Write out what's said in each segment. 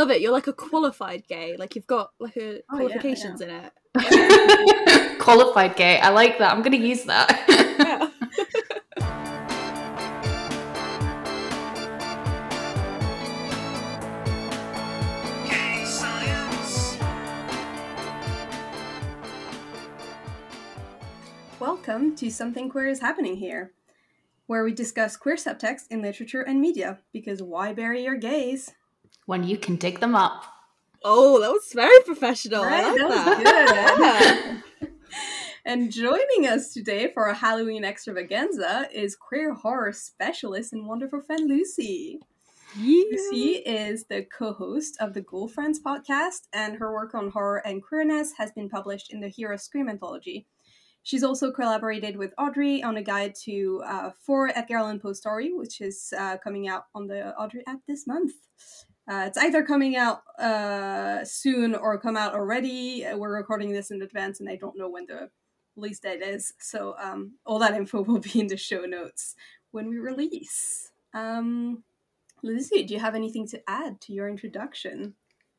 love it. You're like a qualified gay. Like you've got like a Oh, yeah, qualifications in it. Qualified gay. I like that. I'm going to use that. Yeah. Welcome to Something Queer is Happening Here, where we discuss queer subtext in literature and media, because why bury your gays? When you can dig them up. Oh, that was very professional. Right? I like That that. was good. and joining us today for a Halloween extravaganza is queer horror specialist and wonderful friend Lucy. Lucy is the co-host of the Ghoulfriends podcast, and her work on horror and queerness has been published in the Hero Scream anthology. She's also collaborated with Audrey on a guide to uh, for Edgar Allan Poe story, which is uh, coming out on the Audrey app this month. Uh, it's either coming out uh, soon or come out already. We're recording this in advance, and I don't know when the release date is. So um, all that info will be in the show notes when we release. Um, Lucy, do you have anything to add to your introduction?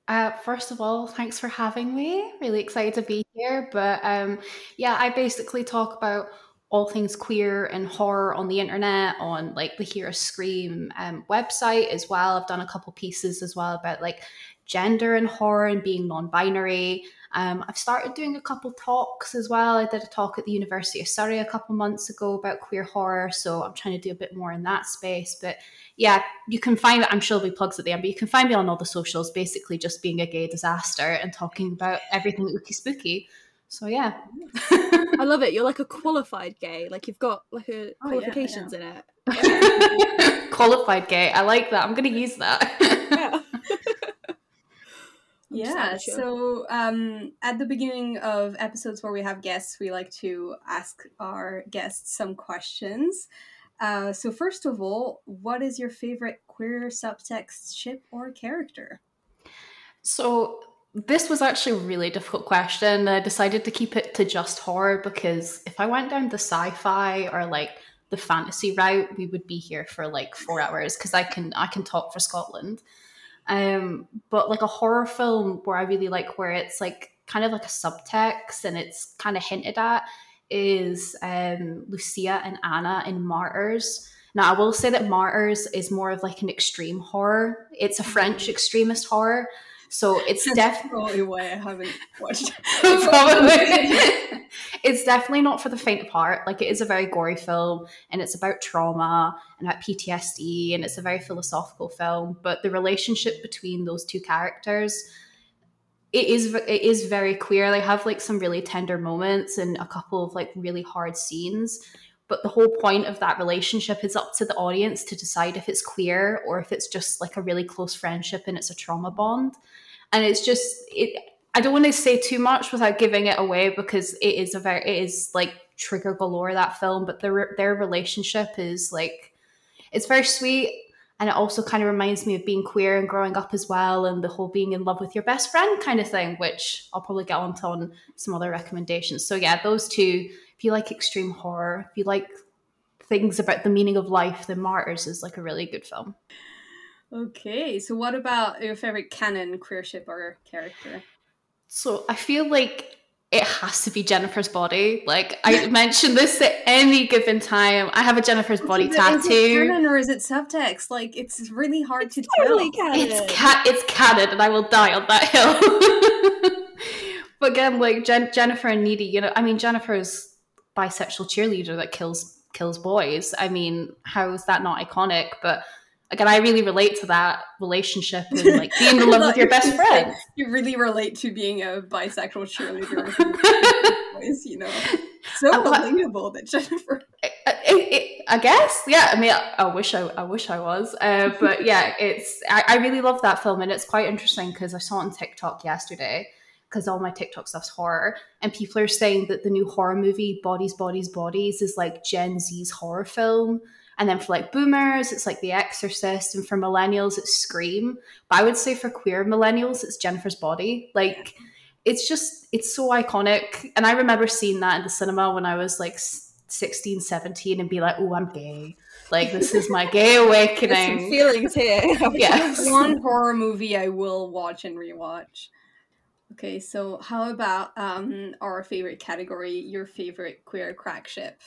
Uh, first of all, thanks for having me. Really excited to be here. But um, yeah, I basically talk about all things queer and horror on the internet, on like the Hear a Scream um, website as well. I've done a couple pieces as well about like gender and horror and being non-binary. Um, I've started doing a couple talks as well. I did a talk at the University of Surrey a couple months ago about queer horror, so I'm trying to do a bit more in that space. But yeah, you can find I'm sure there'll be plugs at the end, but you can find me on all the socials, basically just being a gay disaster and talking about everything ooky spooky. So yeah. I love it. You're like a qualified gay. Like you've got like a Oh, yeah, qualifications in it. Qualified gay. I like that. I'm gonna use that. Yeah. Yeah, sure. so um, at the beginning of episodes where we have guests, we like to ask our guests some questions. Uh, so, first of all, what is your favorite queer subtext ship or character? So this was actually a really difficult question. I decided to keep it to just horror because if I went down the sci-fi or like the fantasy route, we would be here for like four hours because I can I can talk for Scotland. Um, but like a horror film where I really like where it's like kind of like a subtext and it's kind of hinted at is um, Lucia and Anna in Martyrs. Now I will say that Martyrs is more of like an extreme horror. It's a French extremist horror. So it's definitely why I haven't watched Probably. it's definitely not for the faint of heart. Like it is a very gory film and it's about trauma and about PTSD and it's a very philosophical film. But the relationship between those two characters, it is it is very queer. They have like some really tender moments and a couple of like really hard scenes. But the whole point of that relationship is up to the audience to decide if it's queer or if it's just like a really close friendship and it's a trauma bond. And it's just it I don't want to say too much without giving it away because it is a very it is like trigger galore that film, but their their relationship is like it's very sweet and it also kind of reminds me of being queer and growing up as well and the whole being in love with your best friend kind of thing, which I'll probably get onto on some other recommendations. So yeah, those two. If you like extreme horror, if you like things about the meaning of life, then Martyrs is like a really good film. Okay, so what about your favorite canon queer ship or character? So I feel like it has to be Jennifer's body. Like I mentioned this at any given time. I have a Jennifer's body Is it- tattoo. Is it canon or is it subtext? Like, it's really hard to Totally tell. canon. It's cat. It's canon, and I will die on that hill. but again, like Jen- Jennifer and Needy, you know, I mean, Jennifer's bisexual cheerleader that kills kills boys. I mean, how is that not iconic? But again, I really relate to that relationship and like being in love with your best friend. You really relate to being a bisexual cheerleader. You know, so relatable that Jennifer. it, it, I guess, yeah. I mean, I, I wish I, I wish I was, uh, but yeah, it's. I, I really love that film, and it's quite interesting because I saw it on TikTok yesterday. Because all my TikTok stuff's horror, and people are saying that the new horror movie "Bodies, Bodies, Bodies" is like Gen Z's horror film, and then for like boomers, it's like The Exorcist, and for millennials, it's Scream. But I would say for queer millennials, it's Jennifer's Body. Like, it's just it's so iconic, and I remember seeing that in the cinema when I was like 16, 17 and be like, oh, I'm gay. Like this is my gay There's some awakening. feelings here. Yes. One horror movie I will watch and rewatch. Okay, so how about um our favorite category, your favorite queer crack ship?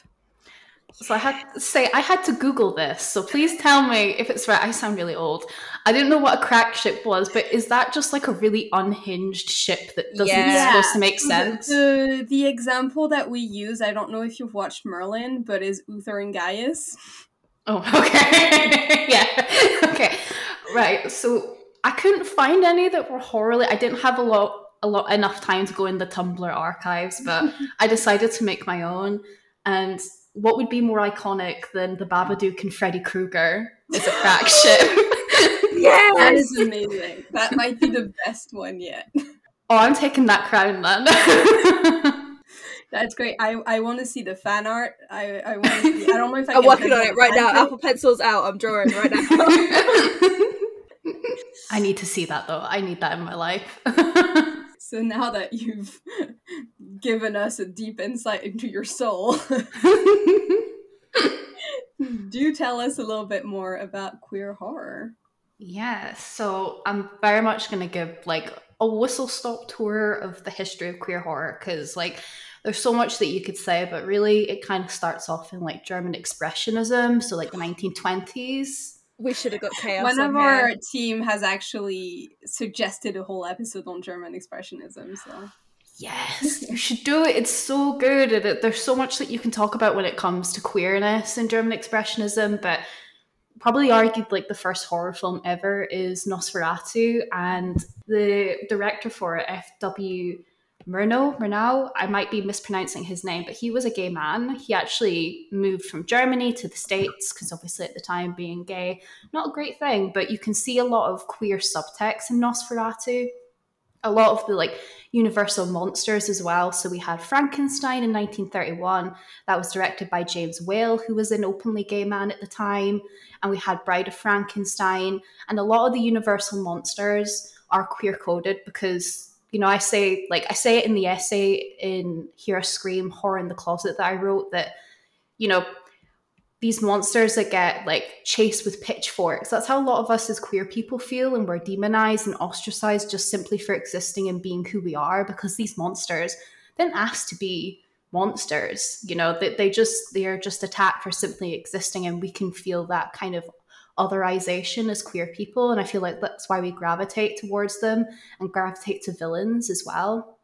So I had to say I had to Google this. So please tell me if it's right. I sound really old. I didn't know what a crack ship was, but is that just like a really unhinged ship that doesn't Yeah. supposed to make sense? The, the the example that we use, I don't know if you've watched Merlin, but is Uther and Gaius. Oh, okay. yeah. Okay. Right. So I couldn't find any that were horribly. I didn't have a lot a lot enough time to go in the Tumblr archives, but I decided to make my own. And what would be more iconic than the Babadook and Freddy Krueger is a crack ship? That yes. amazing. that might be the best one yet. oh, I'm taking that crown then. That's great. I I want to see the fan art. I I want. I don't know if I I'm can working on it right now. Apple pencils out. I'm drawing right now. I need to see that though. I need that in my life. So now that you've given us a deep insight into your soul, do tell us a little bit more about queer horror. Yeah, so I'm very much going to give like a whistle stop tour of the history of queer horror because like there's so much that you could say, but really it kind of starts off in like German expressionism, so like the 1920s. We should have got chaos. One of here. our team has actually suggested a whole episode on German expressionism. So Yes, you should do it. It's so good. There's so much that you can talk about when it comes to queerness in German expressionism, but probably argued like the first horror film ever is Nosferatu, and the director for it, F.W. Murnau, Murnau, I might be mispronouncing his name, but he was a gay man. He actually moved from Germany to the States because obviously at the time being gay, not a great thing, but you can see a lot of queer subtext in Nosferatu. A lot of the like universal monsters as well. So we had Frankenstein in 1931. That was directed by James Whale, who was an openly gay man at the time. And we had Bride of Frankenstein. And a lot of the universal monsters are queer coded because, you know, I say, like, I say it in the essay in Hear a Scream, Horror in the Closet that I wrote that, you know, these monsters that get like chased with pitchforks. That's how a lot of us as queer people feel, and we're demonized and ostracized just simply for existing and being who we are because these monsters didn't ask to be monsters. You know, they, they just they are just attacked for simply existing, and we can feel that kind of otherization as queer people. And I feel like that's why we gravitate towards them and gravitate to villains as well.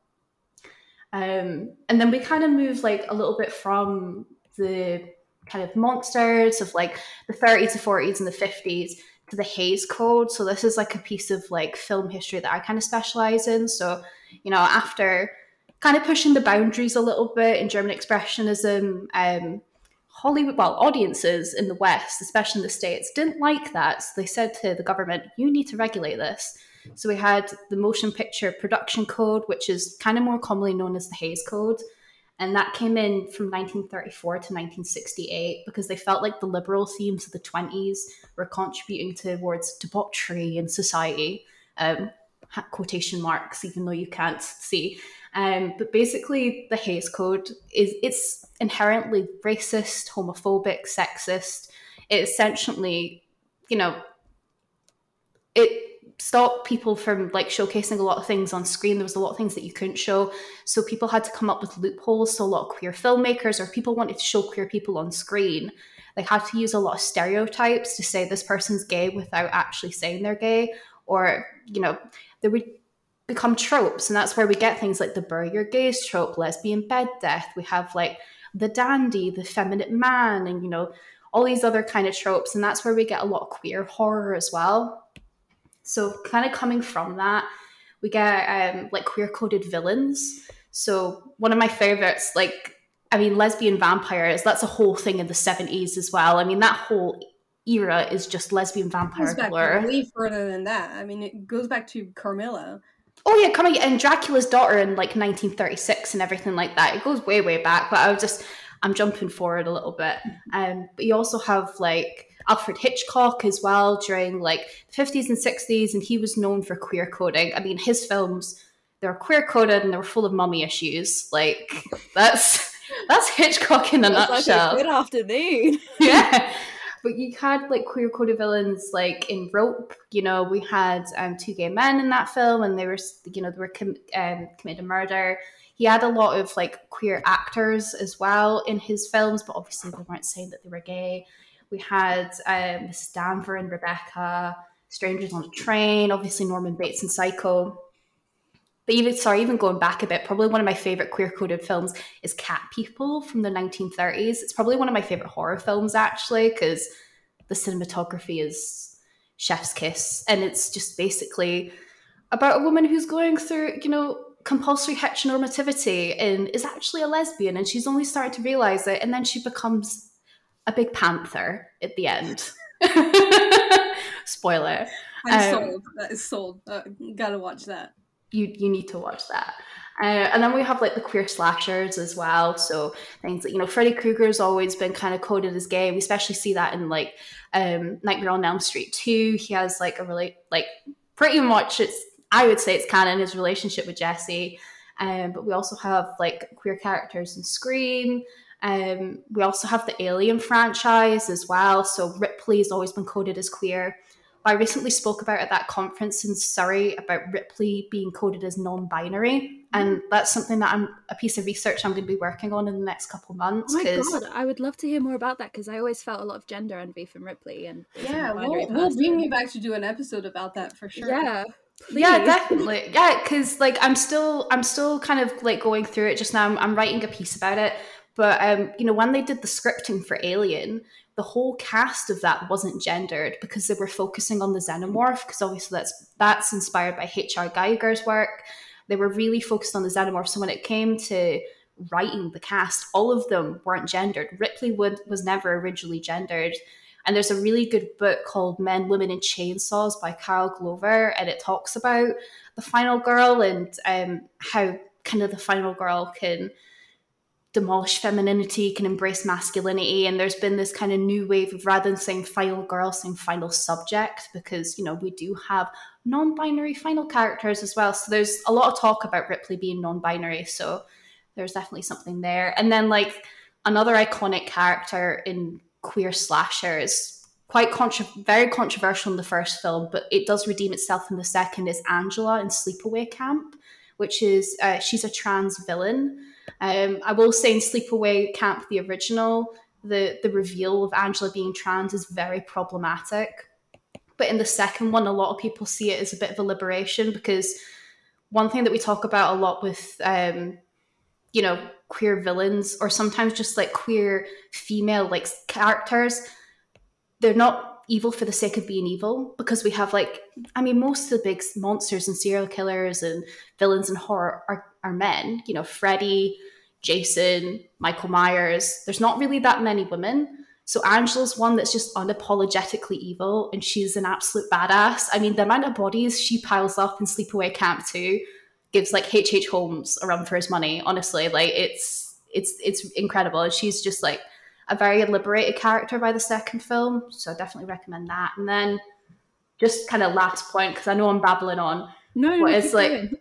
Um, and then we kind of move like a little bit from the kind of monsters of like the 30s, the 40s, and the 50s to the Hays Code. So this is like a piece of like film history that I kind of specialize in. So, you know, after kind of pushing the boundaries a little bit in German expressionism, um, Hollywood, well, audiences in the West, especially in the States, didn't like that. So they said to the government, you need to regulate this. So we had the Motion Picture Production Code, which is kind of more commonly known as the Hays Code. And that came in from 1934 to 1968 because they felt like the liberal themes of the 20s were contributing towards debauchery in society. Um, quotation marks, even though you can't see. Um, but basically, the Hays Code is it's inherently racist, homophobic, sexist. It essentially, you know, it stopped people from like showcasing a lot of things on screen. There was a lot of things that you couldn't show, so people had to come up with loopholes. So a lot of queer filmmakers or people wanted to show queer people on screen. They had to use a lot of stereotypes to say this person's gay without actually saying they're gay, or you know, there would become tropes, and that's where we get things like the bury your gays trope, lesbian bed death. We have like the dandy, the feminine man, and you know all these other kind of tropes, and that's where we get a lot of queer horror as well. So, kind of coming from that, we get um, like queer coded villains. So, one of my favorites, like, I mean, lesbian vampires, that's a whole thing in the 70s as well. I mean, that whole era is just lesbian It vampire goes back way further than that. I mean, it goes back to Carmilla. Oh yeah, coming and Dracula's daughter in like 1936 and everything like that. It goes way way back, but I was just I'm jumping forward a little bit. Um, but you also have like Alfred Hitchcock as well during like the 50s and 60s, and he was known for queer coding. I mean, his films they were queer coded and they were full of mummy issues. Like that's that's Hitchcock in a Sounds like a nutshell. good afternoon. yeah. But you had like queer coded villains like in Rope. You know, we had um, two gay men in that film, and they were you know they were com- um, committed murder. He had a lot of like queer actors as well in his films, but obviously they weren't saying that they were gay. We had um. Danver and Rebecca, Strangers on a Train, obviously Norman Bates and Psycho. But even sorry, even going back a bit, probably one of my favorite queer coded films is Cat People from the 1930s. It's probably one of my favorite horror films actually because the cinematography is chef's kiss, and it's just basically about a woman who's going through, you know, compulsory heteronormativity and is actually a lesbian, and she's only starting to realize it, and then she becomes a big panther at the end. Spoiler. I'm um, sold. That is sold. Uh, gotta watch that you you need to watch that. Uh, and then we have like the queer slashers as well. So things like, you know, Freddy Krueger has always been kind of coded as gay. We especially see that in like um, Nightmare on Elm Street 2. He has like a really, like pretty much it's, I would say it's canon, his relationship with Jesse. Um, but we also have like queer characters in Scream. Um, we also have the Alien franchise as well. So Ripley has always been coded as queer. I recently spoke about at that conference in Surrey about Ripley being coded as non-binary, and mm. that's something that I'm a piece of research I'm going to be working on in the next couple of months. Oh my god, I would love to hear more about that because I always felt a lot of gender envy from Ripley, and yeah, we'll, we'll bring you back to do an episode about that for sure. Yeah. Please. Yeah, definitely. Yeah, because like I'm still, I'm still kind of like going through it just now. I'm, I'm writing a piece about it, but um, you know, when they did the scripting for Alien, the whole cast of that wasn't gendered because they were focusing on the xenomorph because obviously that's that's inspired by H.R. Giger's work. They were really focused on the xenomorph. So when it came to writing the cast, all of them weren't gendered. Ripley Wood was never originally gendered. And there's a really good book called Men, Women, and Chainsaws by Carol Clover, and it talks about the final girl and um, how kind of the final girl can demolish femininity, can embrace masculinity. And there's been this kind of new wave of rather than saying final girl, saying final subject, because, you know, we do have non binary final characters as well. So there's a lot of talk about Ripley being non binary. So there's definitely something there. And then, like, another iconic character in queer slashers. Quite contra- very controversial in the first film, but it does redeem itself in the second. Is Angela in Sleepaway Camp, which is uh, she's a trans villain, um, I will say in Sleepaway Camp, the original, the the reveal of Angela being trans is very problematic. But in the second one, a lot of people see it as a bit of a liberation because one thing that we talk about a lot with, um, you know, queer villains or sometimes just like queer female like characters, they're not evil for the sake of being evil because we have like i mean most of the big monsters and serial killers and villains in horror are, are men you know freddy Jason, Michael Myers. There's not really that many women. So Angela's one that's just unapologetically evil and she's an absolute badass. I mean, the amount of bodies she piles up in Sleepaway Camp 2 gives like H.H. H. Holmes a run for his money, honestly. Like it's it's it's incredible. And she's just like a very liberated character by the second film. So I definitely recommend that. And then just kind of last point, because I know I'm babbling on. No, what is like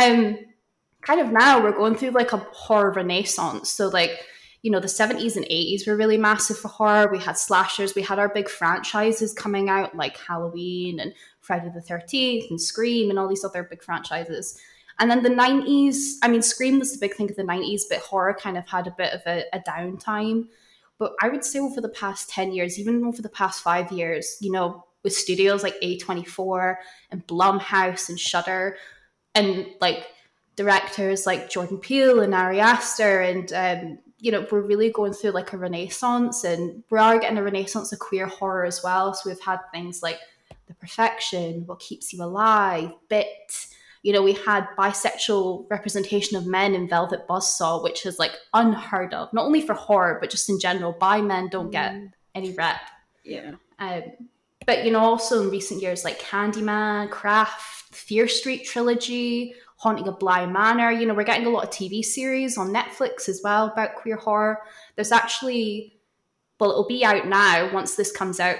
um kind of now we're going through like a horror renaissance. So like, you know, the 70s and 80s were really massive for horror. We had slashers, we had our big franchises coming out like Halloween and Friday the 13th and Scream and all these other big franchises. And then the 90s, I mean, Scream was the big thing of the 90s, but horror kind of had a bit of a, a downtime. But I would say over the past 10 years, even over the past five years, you know, with studios like A24 and Blumhouse and Shudder, and like directors like Jordan Peele and Ari Aster, and um, you know we're really going through like a renaissance, and we are getting a renaissance of queer horror as well. So we've had things like The Perfection, What Keeps You Alive, Bit. You know, we had bisexual representation of men in Velvet Buzzsaw, which is like unheard of, not only for horror but just in general. Bi men don't get mm. any rep. Yeah. Um, but you know, also in recent years, like Candyman, Craft, Fear Street trilogy, Haunting of Bly Manor. You know, we're getting a lot of TV series on Netflix as well about queer horror. There's actually, well, it'll be out now once this comes out,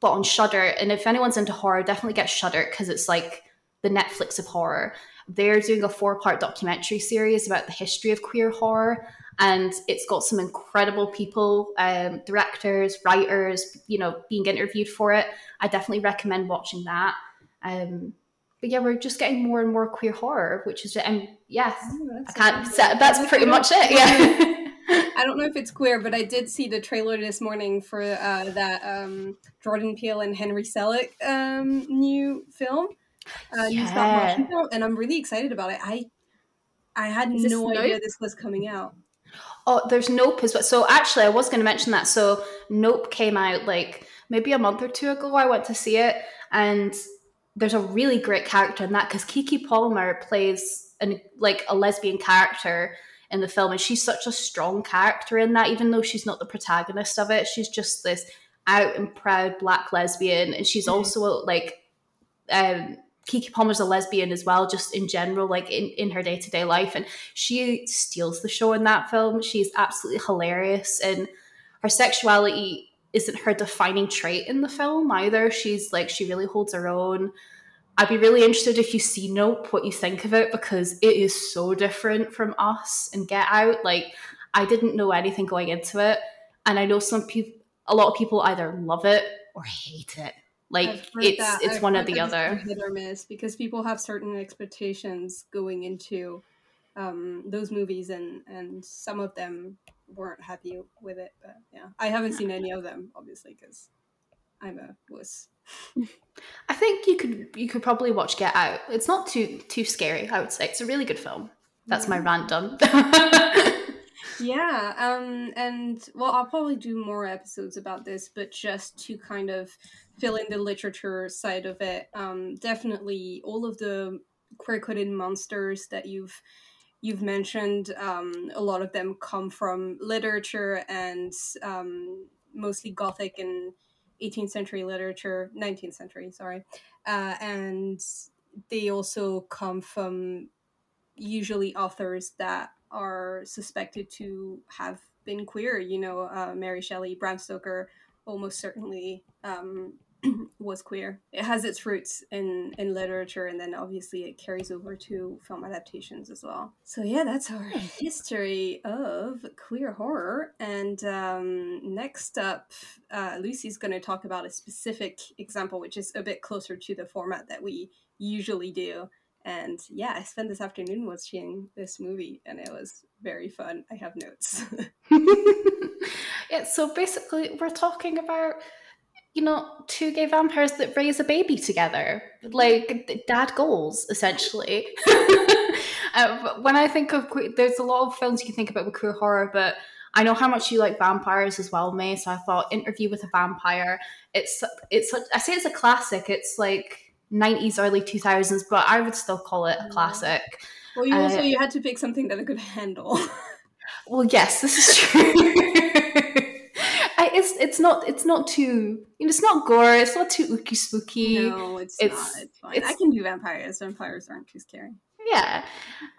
but on Shudder. And if anyone's into horror, definitely get Shudder because it's like the Netflix of horror. They're doing a four part documentary series about the history of queer horror. And it's got some incredible people, um, directors, writers, you know, being interviewed for it. I definitely recommend watching that. Um, but yeah, we're just getting more and more queer horror, which is, and yes, oh, I can't. That's pretty much it. Yeah. I don't know if it's queer, but I did see the trailer this morning for uh, that um, Jordan Peele and Henry Selick um, new film. Uh, yeah. film, and I'm really excited about it. I I had no Nope? idea this was coming out. Oh, there's Nope as well. So actually, I was going to mention that. So Nope came out like maybe a month or two ago. I went to see it, and there's a really great character in that because Keke Palmer plays an like a lesbian character in the film, and she's such a strong character in that. Even though she's not the protagonist of it, she's just this out and proud black lesbian, and she's mm-hmm. also like. Um, Keke Palmer's a lesbian as well, just in general, like in, in her day to day life. And she steals the show in that film. She's absolutely hilarious. And her sexuality isn't her defining trait in the film either. She's like, she really holds her own. I'd be really interested if you see Nope, what you think of it, because it is so different from us and Get Out. Like, I didn't know anything going into it. And I know some people, a lot of people either love it or hate it. Like it's that. it's I've one or the other. Hit or miss because people have certain expectations going into um, those movies, and and some of them weren't happy with it. But yeah, I haven't seen any of them, obviously, because I'm a wuss. I think you could you could probably watch Get Out. It's not too too scary. I would say it's a really good film. That's my rant done. yeah, um, and well, I'll probably do more episodes about this, but just to kind of fill in the literature side of it, um, definitely all of the queer coded monsters that you've you've mentioned, um, a lot of them come from literature and um, mostly Gothic and 18th century literature, 19th century, sorry. Uh, and they also come from usually authors that are suspected to have been queer. You know, uh, Mary Shelley, Bram Stoker, almost certainly um, was queer. It has its roots in in literature, and then obviously it carries over to film adaptations as well. So yeah, that's our history of queer horror. And um, next up, uh, Lucy's going to talk about a specific example, which is a bit closer to the format that we usually do. And yeah, I spent this afternoon watching this movie, and it was very fun. I have notes. yeah, so basically, we're talking about you know, two gay vampires that raise a baby together, like dad goals, essentially. uh, when I think of there's a lot of films you can think about with queer horror, but I know how much you like vampires as well, May. So I thought Interview with a Vampire. It's it's I say it's a classic. It's like '90s, early 2000s, but I would still call it a classic. Well, you also uh, you had to pick something that I could handle. well, yes, this is true it's it's not it's not too you know it's not gore. It's not too ooky spooky. No, it's, it's not. It's fine. It's, I can do vampires. Vampires aren't too scary. Yeah,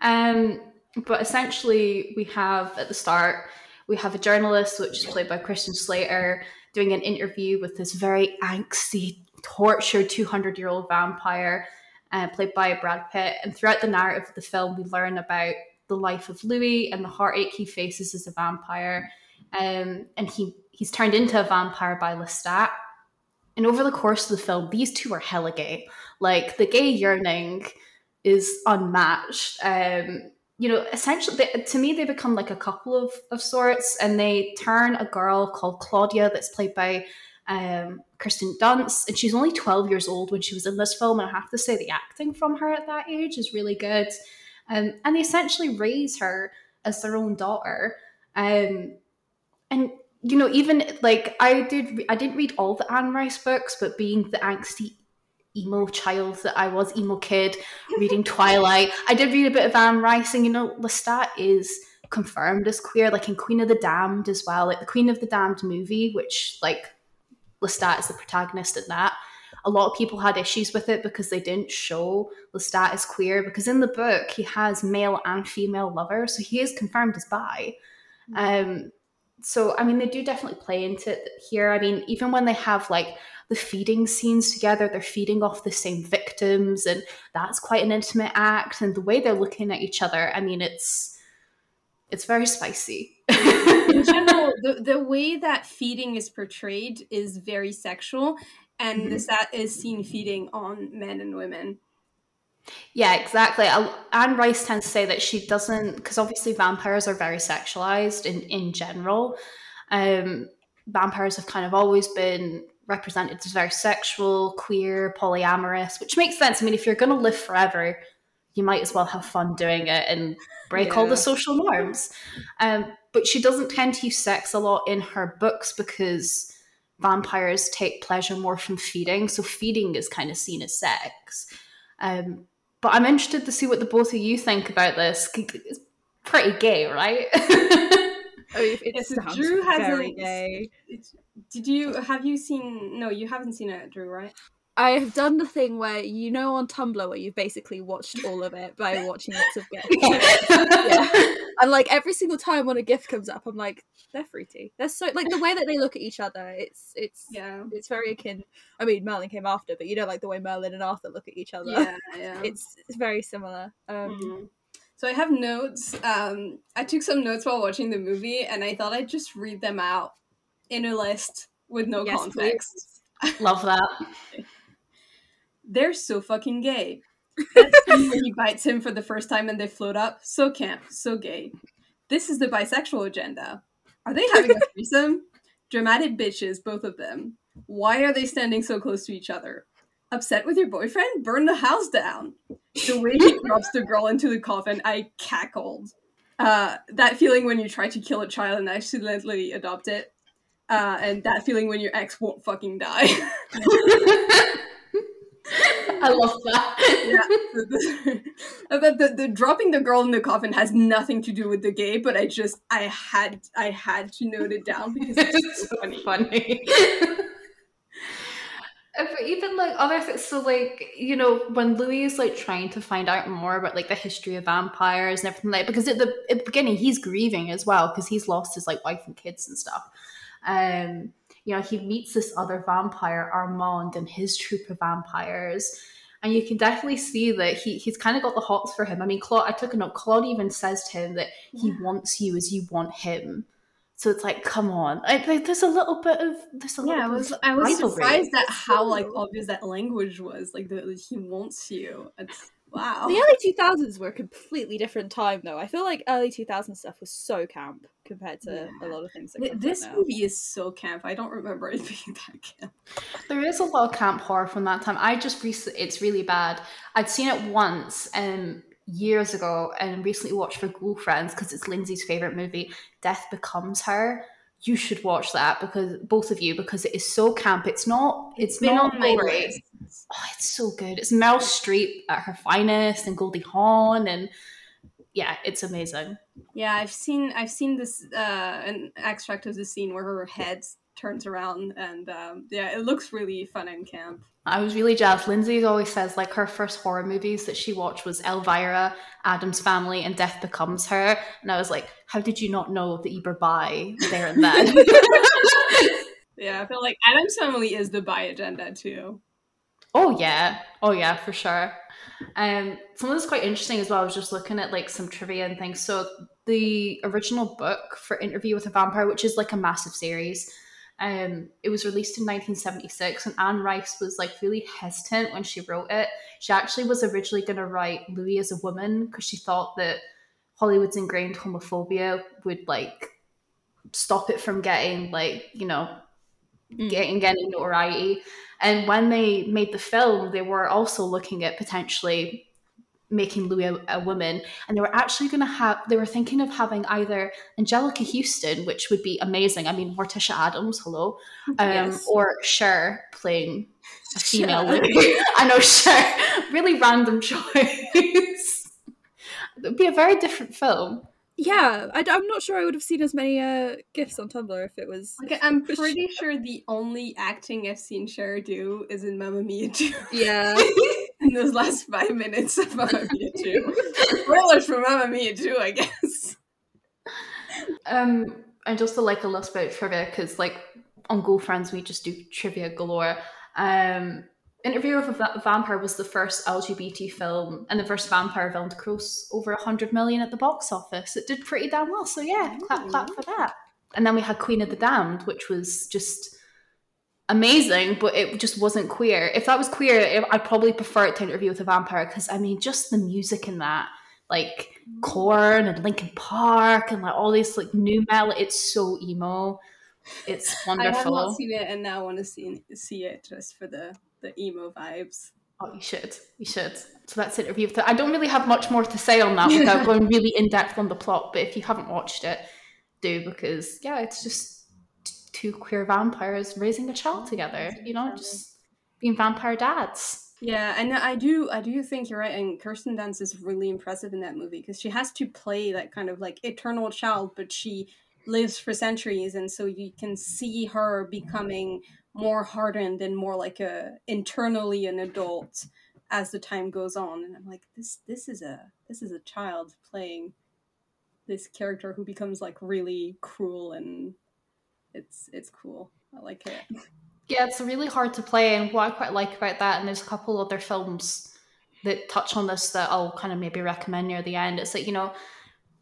um, but essentially we have at the start we have a journalist, which is played by Christian Slater, doing an interview with this very angsty, tortured two hundred year old vampire, uh, played by Brad Pitt. And throughout the narrative of the film, we learn about the life of Louis and the heartache he faces as a vampire. Um, and he he's turned into a vampire by Lestat. And over the course of the film, these two are hella gay. Like the gay yearning is unmatched. Um, you know, essentially, they, to me, they become like a couple of, of sorts, and they turn a girl called Claudia, that's played by um, Kirsten Dunst, and she's only 12 years old when she was in this film. And I have to say, the acting from her at that age is really good. Um, and they essentially raise her as their own daughter. Um, and you know, even like I did, I didn't read all the Anne Rice books, but being the angsty emo child that I was, emo kid, reading Twilight, I did read a bit of Anne Rice, and you know, Lestat is confirmed as queer, like in Queen of the Damned as well, like the Queen of the Damned movie, which like Lestat is the protagonist in that. A lot of people had issues with it because they didn't show Lestat as queer. Because in the book, he has male and female lovers, so he is confirmed as bi. Mm-hmm. Um, so I mean they do definitely play into it here. I mean, even when they have like the feeding scenes together, they're feeding off the same victims, and that's quite an intimate act. And the way they're looking at each other, I mean, it's it's very spicy. in general, the, the way that feeding is portrayed is very sexual, and Mhm. this that is seen feeding on men and women. Yeah, exactly. Anne Rice tends to say that she doesn't, because obviously vampires are very sexualized in, in general. Um, vampires have kind of always been represented as very sexual, queer, polyamorous, which makes sense. I mean, if you're going to live forever, you might as well have fun doing it and break all the social norms. Um, but she doesn't tend to use sex a lot in her books because vampires take pleasure more from feeding. So feeding is kind of seen as sex. Um, but I'm interested to see what the both of you think about this. It's pretty gay, right? It Yeah, so sounds Drew very hasn't- gay. Did you have you seen? No, you haven't seen it, Drew, right? I have done the thing where you know on Tumblr where you've basically watched all of it by watching lots of gifs. yeah. And like every single time when a gift comes up, I'm like, they're fruity. They're so like the way that they look at each other. It's it's Yeah. it's very akin. I mean, Merlin came after, but you know, like the way Merlin and Arthur look at each other. Yeah, yeah. It's it's very similar. Um, Mhm. So I have notes. Um, I took some notes while watching the movie, and I thought I'd just read them out in a list with no Yes, context. Love that. They're so fucking gay. That scene where he bites him for the first time and they float up. So camp, so gay. This is the bisexual agenda. Are they having a threesome? Dramatic bitches, both of them. Why are they standing so close to each other? Upset with your boyfriend? Burn the house down. The way he drops the girl into the coffin, I cackled. Uh, that feeling when you try to kill a child and accidentally adopt it. Uh, and that feeling when your ex won't fucking die. I love that. yeah. the, the, dropping the girl in the coffin has nothing to do with the gay, but I just I had I had to note it down because it's so funny. funny. But even like other things, so like you know when Louis is like trying to find out more about like the history of vampires and everything like because at the at the beginning he's grieving as well because he's lost his like wife and kids and stuff. Um, you know he meets this other vampire Armand and his troop of vampires, and you can definitely see that he he's kind of got the hots for him. I mean, Claude, I took a note. Claude even says to him that he wants you as you want him. So it's like, come on, I, like, there's a little bit of there's a Yeah, I little was I was surprised at how like obvious that language was. Like the he wants you. It's wow. The early 2000s were a completely different time, though. I feel like early 2000 stuff was so camp compared to a lot of things that Th- out This now. movie is so camp. I don't remember it being that camp. There is a lot of camp horror from that time. I just recently, it's really bad. I'd seen it once um, years ago and recently watched for Ghoulfriends because it's Lindsay's favorite movie, Death Becomes Her. You should watch that because both of you because it is so camp. It's not. It's, been not on my list. Oh, it's so good. It's Meryl Streep at her finest and Goldie Hawn and yeah, it's amazing. Yeah, I've seen I've seen this uh an extract of the scene where her head turns around and um yeah, it looks really fun in camp. I was really jazzed Lindsay always says like her first horror movies that she watched was Elvira, Addams Family, and Death Becomes Her. And I was like, how did you not know that you were bi there and then? Yeah, I feel like Addams family is the bi agenda too. oh yeah, oh yeah, for sure. Um, some of this is quite interesting as well. I was just looking at like some trivia and things. So the original book for Interview with a Vampire, which is like a massive series, um, it was released in 1976, and Anne Rice was like really hesitant when she wrote it. She actually was originally going to write Louis as a woman because she thought that Hollywood's ingrained homophobia would like stop it from getting like you know Mm. getting getting notoriety. And when they made the film, they were also looking at potentially making Louis a, a woman, and they were actually going to have. They were thinking of having either Anjelica Huston, which would be amazing. I mean, Morticia Addams, hello, um, Yes. or Cher playing a female Cher. Louis. I know Cher, really random choice. it would be a very different film. Yeah, I, am not sure I would have seen as many uh, gifs on Tumblr if it was. Okay, I'm pretty sure the only acting I've seen Cher do is in Mamma Mia 2. Yeah. In those last five minutes of Mamma Mia 2. Spoilers for Mamma Mia 2, I guess. Um, and just to like a little bit of trivia, because like on Ghoulfriends we just do trivia galore. Um, Interview with a Vampire was the first LGBT film and the first vampire film to gross over 100 million at the box office. It did pretty damn well. So, yeah, clap, clap for that. And then we had Queen of the Damned, which was just amazing, but it just wasn't queer. If that was queer, I'd probably prefer it to Interview with a Vampire because, I mean, just the music in that, like Korn and Linkin Park and like all these like nu metal, it's so emo. It's wonderful. I have not seen it and now I want to see see it just for the the emo vibes. Oh, you should. You should. So that's interview. With I don't really have much more to say on that without going really in depth on the plot. But if you haven't watched it, do because yeah, it's just two queer vampires raising a child oh, together. You know, just being vampire dads. Yeah, and I do, I do think you're right. And Kirsten Dunst is really impressive in that movie because she has to play that kind of like eternal child, but she lives for centuries, and so you can see her becoming more hardened and more like a internally an adult as the time goes on and i'm like this this is a this is a child playing this character who becomes like really cruel and it's it's cool i like it yeah it's really hard to play and what i quite like about that and there's a couple other films that touch on this that i'll kind of maybe recommend near the end it's like you know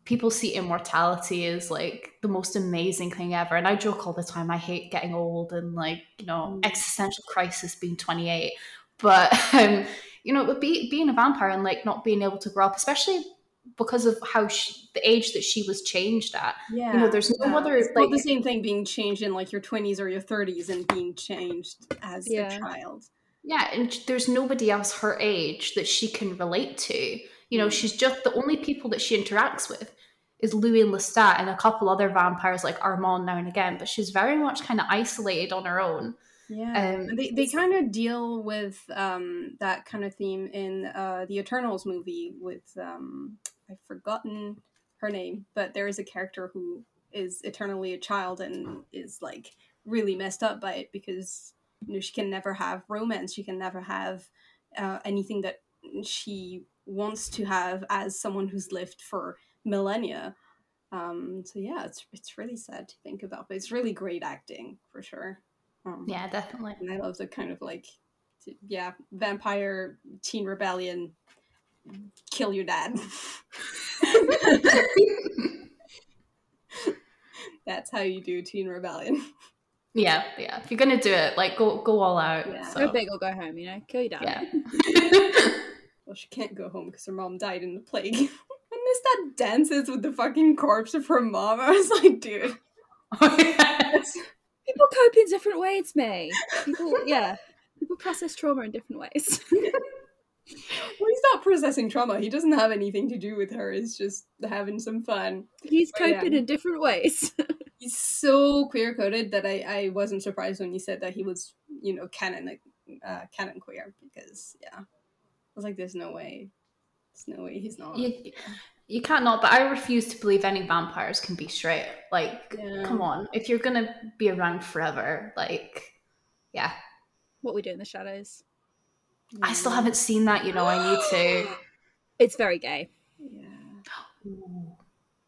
people see immortality as like the most amazing thing ever. And I joke all the time, I hate getting old and like, you know, mm. existential crisis being 28. But, um, you know, be, being a vampire and like not being able to grow up, especially because of how she, the age that she was changed at. Yeah. You know, there's no yeah. other. It's like the same thing being changed in like your 20s or your 30s and being changed as yeah. a child. Yeah. And there's nobody else her age that she can relate to. You know, mm. she's just the only people that she interacts with is Louis Lestat and a couple other vampires like Armand now and again, but she's very much kind of isolated on her own. Yeah, um, they they kind of deal with um, that kind of theme in uh, the Eternals movie with um, I've forgotten her name, but there is a character who is eternally a child and is like really messed up by it because you know she can never have romance, she can never have uh, anything that she wants to have as someone who's lived for millennia. Um, so yeah, it's it's really sad to think about, but it's really great acting for sure. Um, yeah, definitely. And I love the kind of like, yeah, vampire teen rebellion, kill your dad. That's how you do teen rebellion. Yeah, yeah. If you're gonna do it, like go go all out. Yeah. So. Go big or go home. You know, kill your dad. Yeah. well, she can't go home because her mom died in the plague and this that dances with the fucking corpse of her mom. I was like, dude. Oh, yes. People cope in different ways, May. People, yeah. People process trauma in different ways. Well, he's not processing trauma. He doesn't have anything to do with her. He's just having some fun. He's but coping yeah. in different ways. he's so queer coded that I, I wasn't surprised when you said that he was, you know, canon uh, canon queer because yeah, I was like, there's no way, there's no way he's not. You, you can't not, but I refuse to believe any vampires can be straight. Like, yeah. come on. If you're gonna be around forever, like, yeah. What we do in the shadows. I still haven't seen that, you know, I need to. It's very gay. Yeah. Ooh.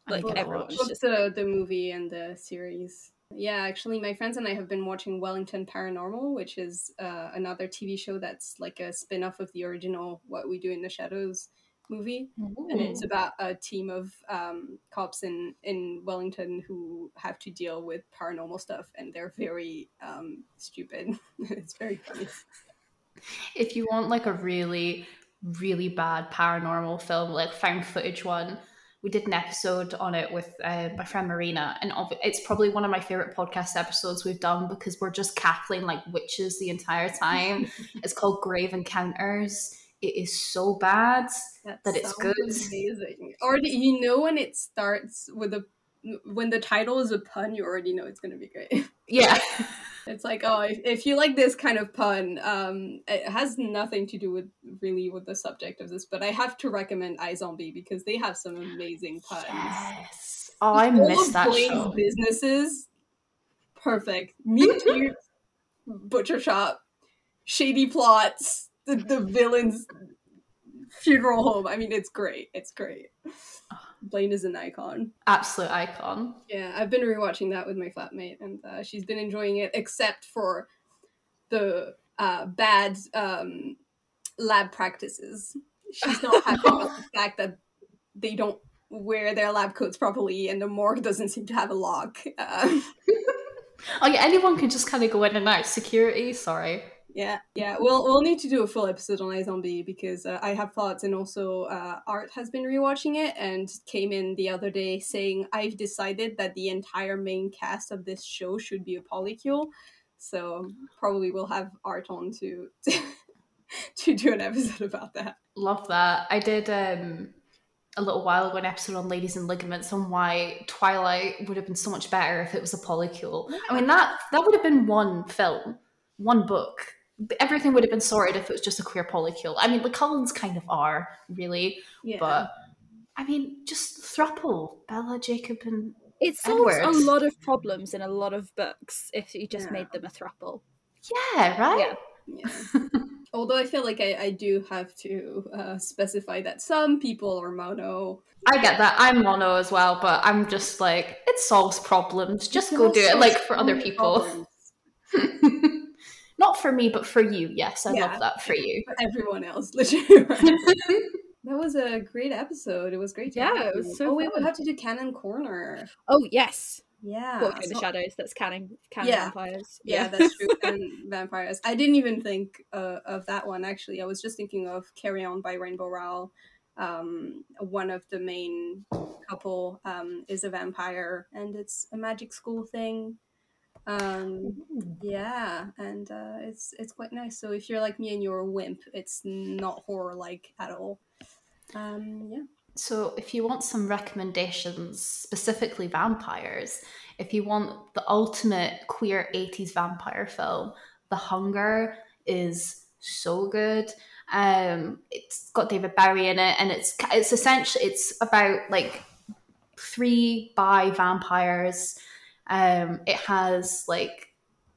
Like well, everyone's just the, the movie and the series. Yeah, actually, my friends and I have been watching Wellington Paranormal, which is uh, another TV show that's like a spin off of the original What We Do in the Shadows movie, Ooh. and it's about a team of um, cops in in Wellington who have to deal with paranormal stuff, and they're very um, stupid. it's very funny. If you want like a really really bad paranormal film, like found footage one, we did an episode on it with uh, my friend Marina, and it's probably one of my favorite podcast episodes we've done because we're just cackling like witches the entire time. it's called Grave Encounters it is so bad that, that it's good. Amazing. Already, you know when it starts with a when the title is a pun, you already know it's gonna be great. Yeah. it's like, oh, if, if you like this kind of pun, um, it has nothing to do with really with the subject of this, but I have to recommend iZombie because they have some amazing puns. Yes. Oh, I missed that show. Businesses, perfect. Meat butcher shop, shady plots, the, the villain's funeral home. I mean, it's great. It's great. Blaine is an icon. Absolute icon. Yeah, I've been rewatching that with my flatmate, and uh, she's been enjoying it, except for the uh, bad um, lab practices. She's not happy about the fact that they don't wear their lab coats properly and the morgue doesn't seem to have a lock. Uh, oh yeah, anyone can just kind of go in and out. Security, sorry. Yeah, yeah. We'll we'll need to do a full episode on iZombie because uh, I have thoughts, and also uh, Art has been rewatching it and came in the other day saying I've decided that the entire main cast of this show should be a polycule. So probably we'll have Art on to to do an episode about that. Love that. I did um a little while ago an episode on ladies and ligaments on why Twilight would have been so much better if it was a polycule. I mean that that would have been one film, one book. Everything would have been sorted if it was just a queer polycule. I mean, the Cullens kind of are really, yeah. but I mean, just thruple Bella, Jacob, and it solves Edward. a lot of problems in a lot of books if you just yeah. made them a thruple. Yeah, right. Yeah. yeah. Although I feel like I, I do have to uh, specify that some people are mono. I get that. I'm mono as well, but I'm just like, it solves problems. Just go do it, like for other people. Not for me, but for you. Yes, I yeah, love that for you. For everyone else, literally. that was a great episode. It was great. yeah, it was so. Oh, wait, we have to do canon corner. Oh yes. Yeah. Walking so, the Shadows, that's canon, canon yeah. vampires. Yeah, yeah that's true. canon vampires. I didn't even think uh, of that one, actually. I was just thinking of Carry On by Rainbow Rowell. Um, one of the main couple um, is a vampire, and it's a magic school thing. Um, yeah, and uh, it's it's quite nice. So if you're like me and you're a wimp, it's not horror like at all. Um, yeah. So, if you want some recommendations, specifically vampires, if you want the ultimate queer 80s vampire film, The Hunger is so good. Um, it's got David Bowie in it, and it's it's essentially it's about like three bi vampires. Um, it has like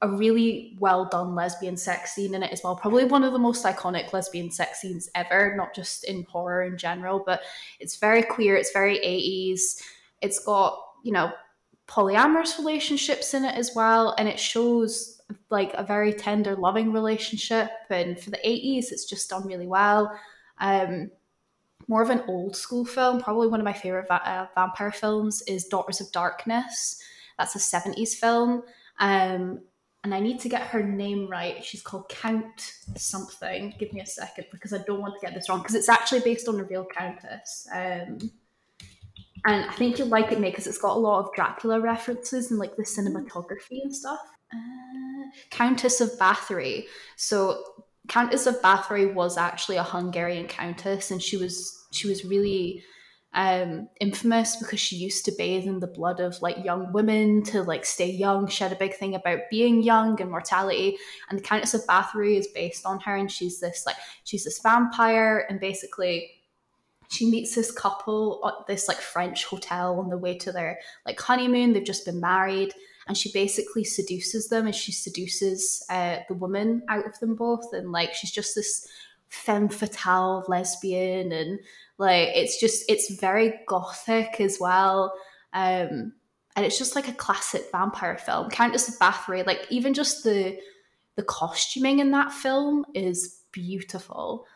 a really well done lesbian sex scene in it as well. Probably one of the most iconic lesbian sex scenes ever, not just in horror in general, but it's very queer, it's very 80s. It's got, you know, polyamorous relationships in it as well, and it shows like a very tender, loving relationship. And for the 80s, it's just done really well. Um, more of an old school film, probably one of my favorite va- uh, vampire films is Daughters of Darkness. That's a 70s film. Um, and I need to get her name right. She's called Count something. Give me a second because I don't want to get this wrong because it's actually based on a real countess. Um, and I think you'll like it, because it's got a lot of Dracula references and like the cinematography and stuff. Uh, countess of Bathory. So Countess of Bathory was actually a Hungarian countess, and she was she was really um, infamous because she used to bathe in the blood of like young women to like stay young. She had a big thing about being young and mortality. And the Countess of Bathory is based on her, and she's this like she's this vampire, and basically she meets this couple at this like French hotel on the way to their like honeymoon. They've just been married, and she basically seduces them, and she seduces uh, the woman out of them both, and like she's just this femme fatale lesbian and like it's just it's very gothic as well. Um and it's just like a classic vampire film. Countess of Bathory, like even just the the costuming in that film is beautiful.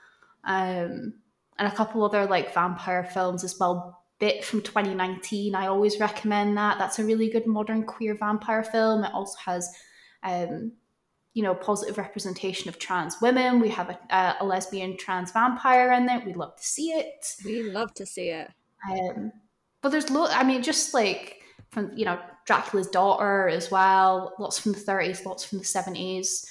Um and a couple other like vampire films as well. Bit from 2019, I always recommend that. That's a really good modern queer vampire film. It also has um, you know positive representation of trans women. We have a, a, lesbian trans vampire in there. We love to see it. We love to see it. Um, but there's lo- i mean just like from you know dracula's daughter as well. Lots from the 30s lots from the 70s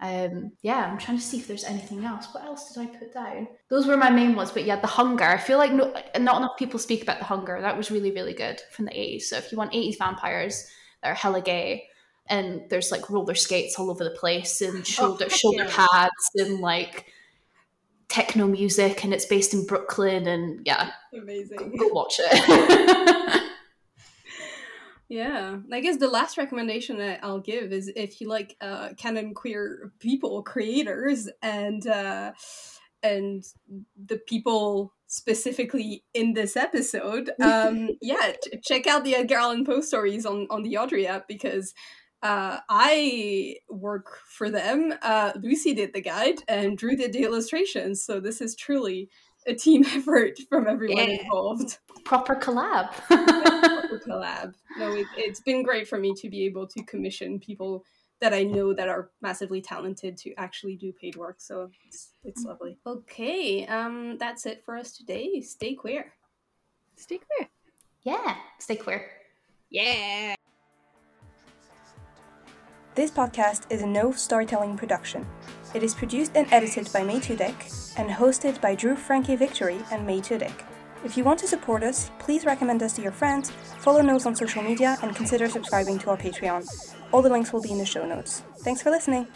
um, yeah i'm trying to see if there's anything else. What else did i put down? Those were my main ones but yeah the hunger. I feel like no, not enough people speak about the hunger. That was really really good from the 80s so if you want 80s vampires that are hella gay and there's like roller skates all over the place and oh, shoulder oh, shoulder yeah. pads and like techno music and it's based in Brooklyn and yeah. Amazing. Go, go watch it. Yeah. I guess the last recommendation that I'll give is if you like uh canon queer people creators and uh and the people specifically in this episode um yeah check out the Edgar Allan Poe stories on on the Audrey app because uh, I work for them. Uh, Lucy did the guide, and Drew did the illustrations. So this is truly a team effort from everyone Yeah. involved. Proper collab. Proper collab. No, it, it's been great for me to be able to commission people that I know that are massively talented to actually do paid work. So it's it's lovely. Okay, um, that's it for us today. Stay queer. Stay queer. yeah, stay queer. Yeah. This podcast is a Knoves Storytelling production. It is produced and edited by May Toudic and hosted by Drew Frankie Victorie and May Toudic. If you want to support us, please recommend us to your friends, follow Knoves on social media, and consider subscribing to our Patreon. All the links will be in the show notes. Thanks for listening.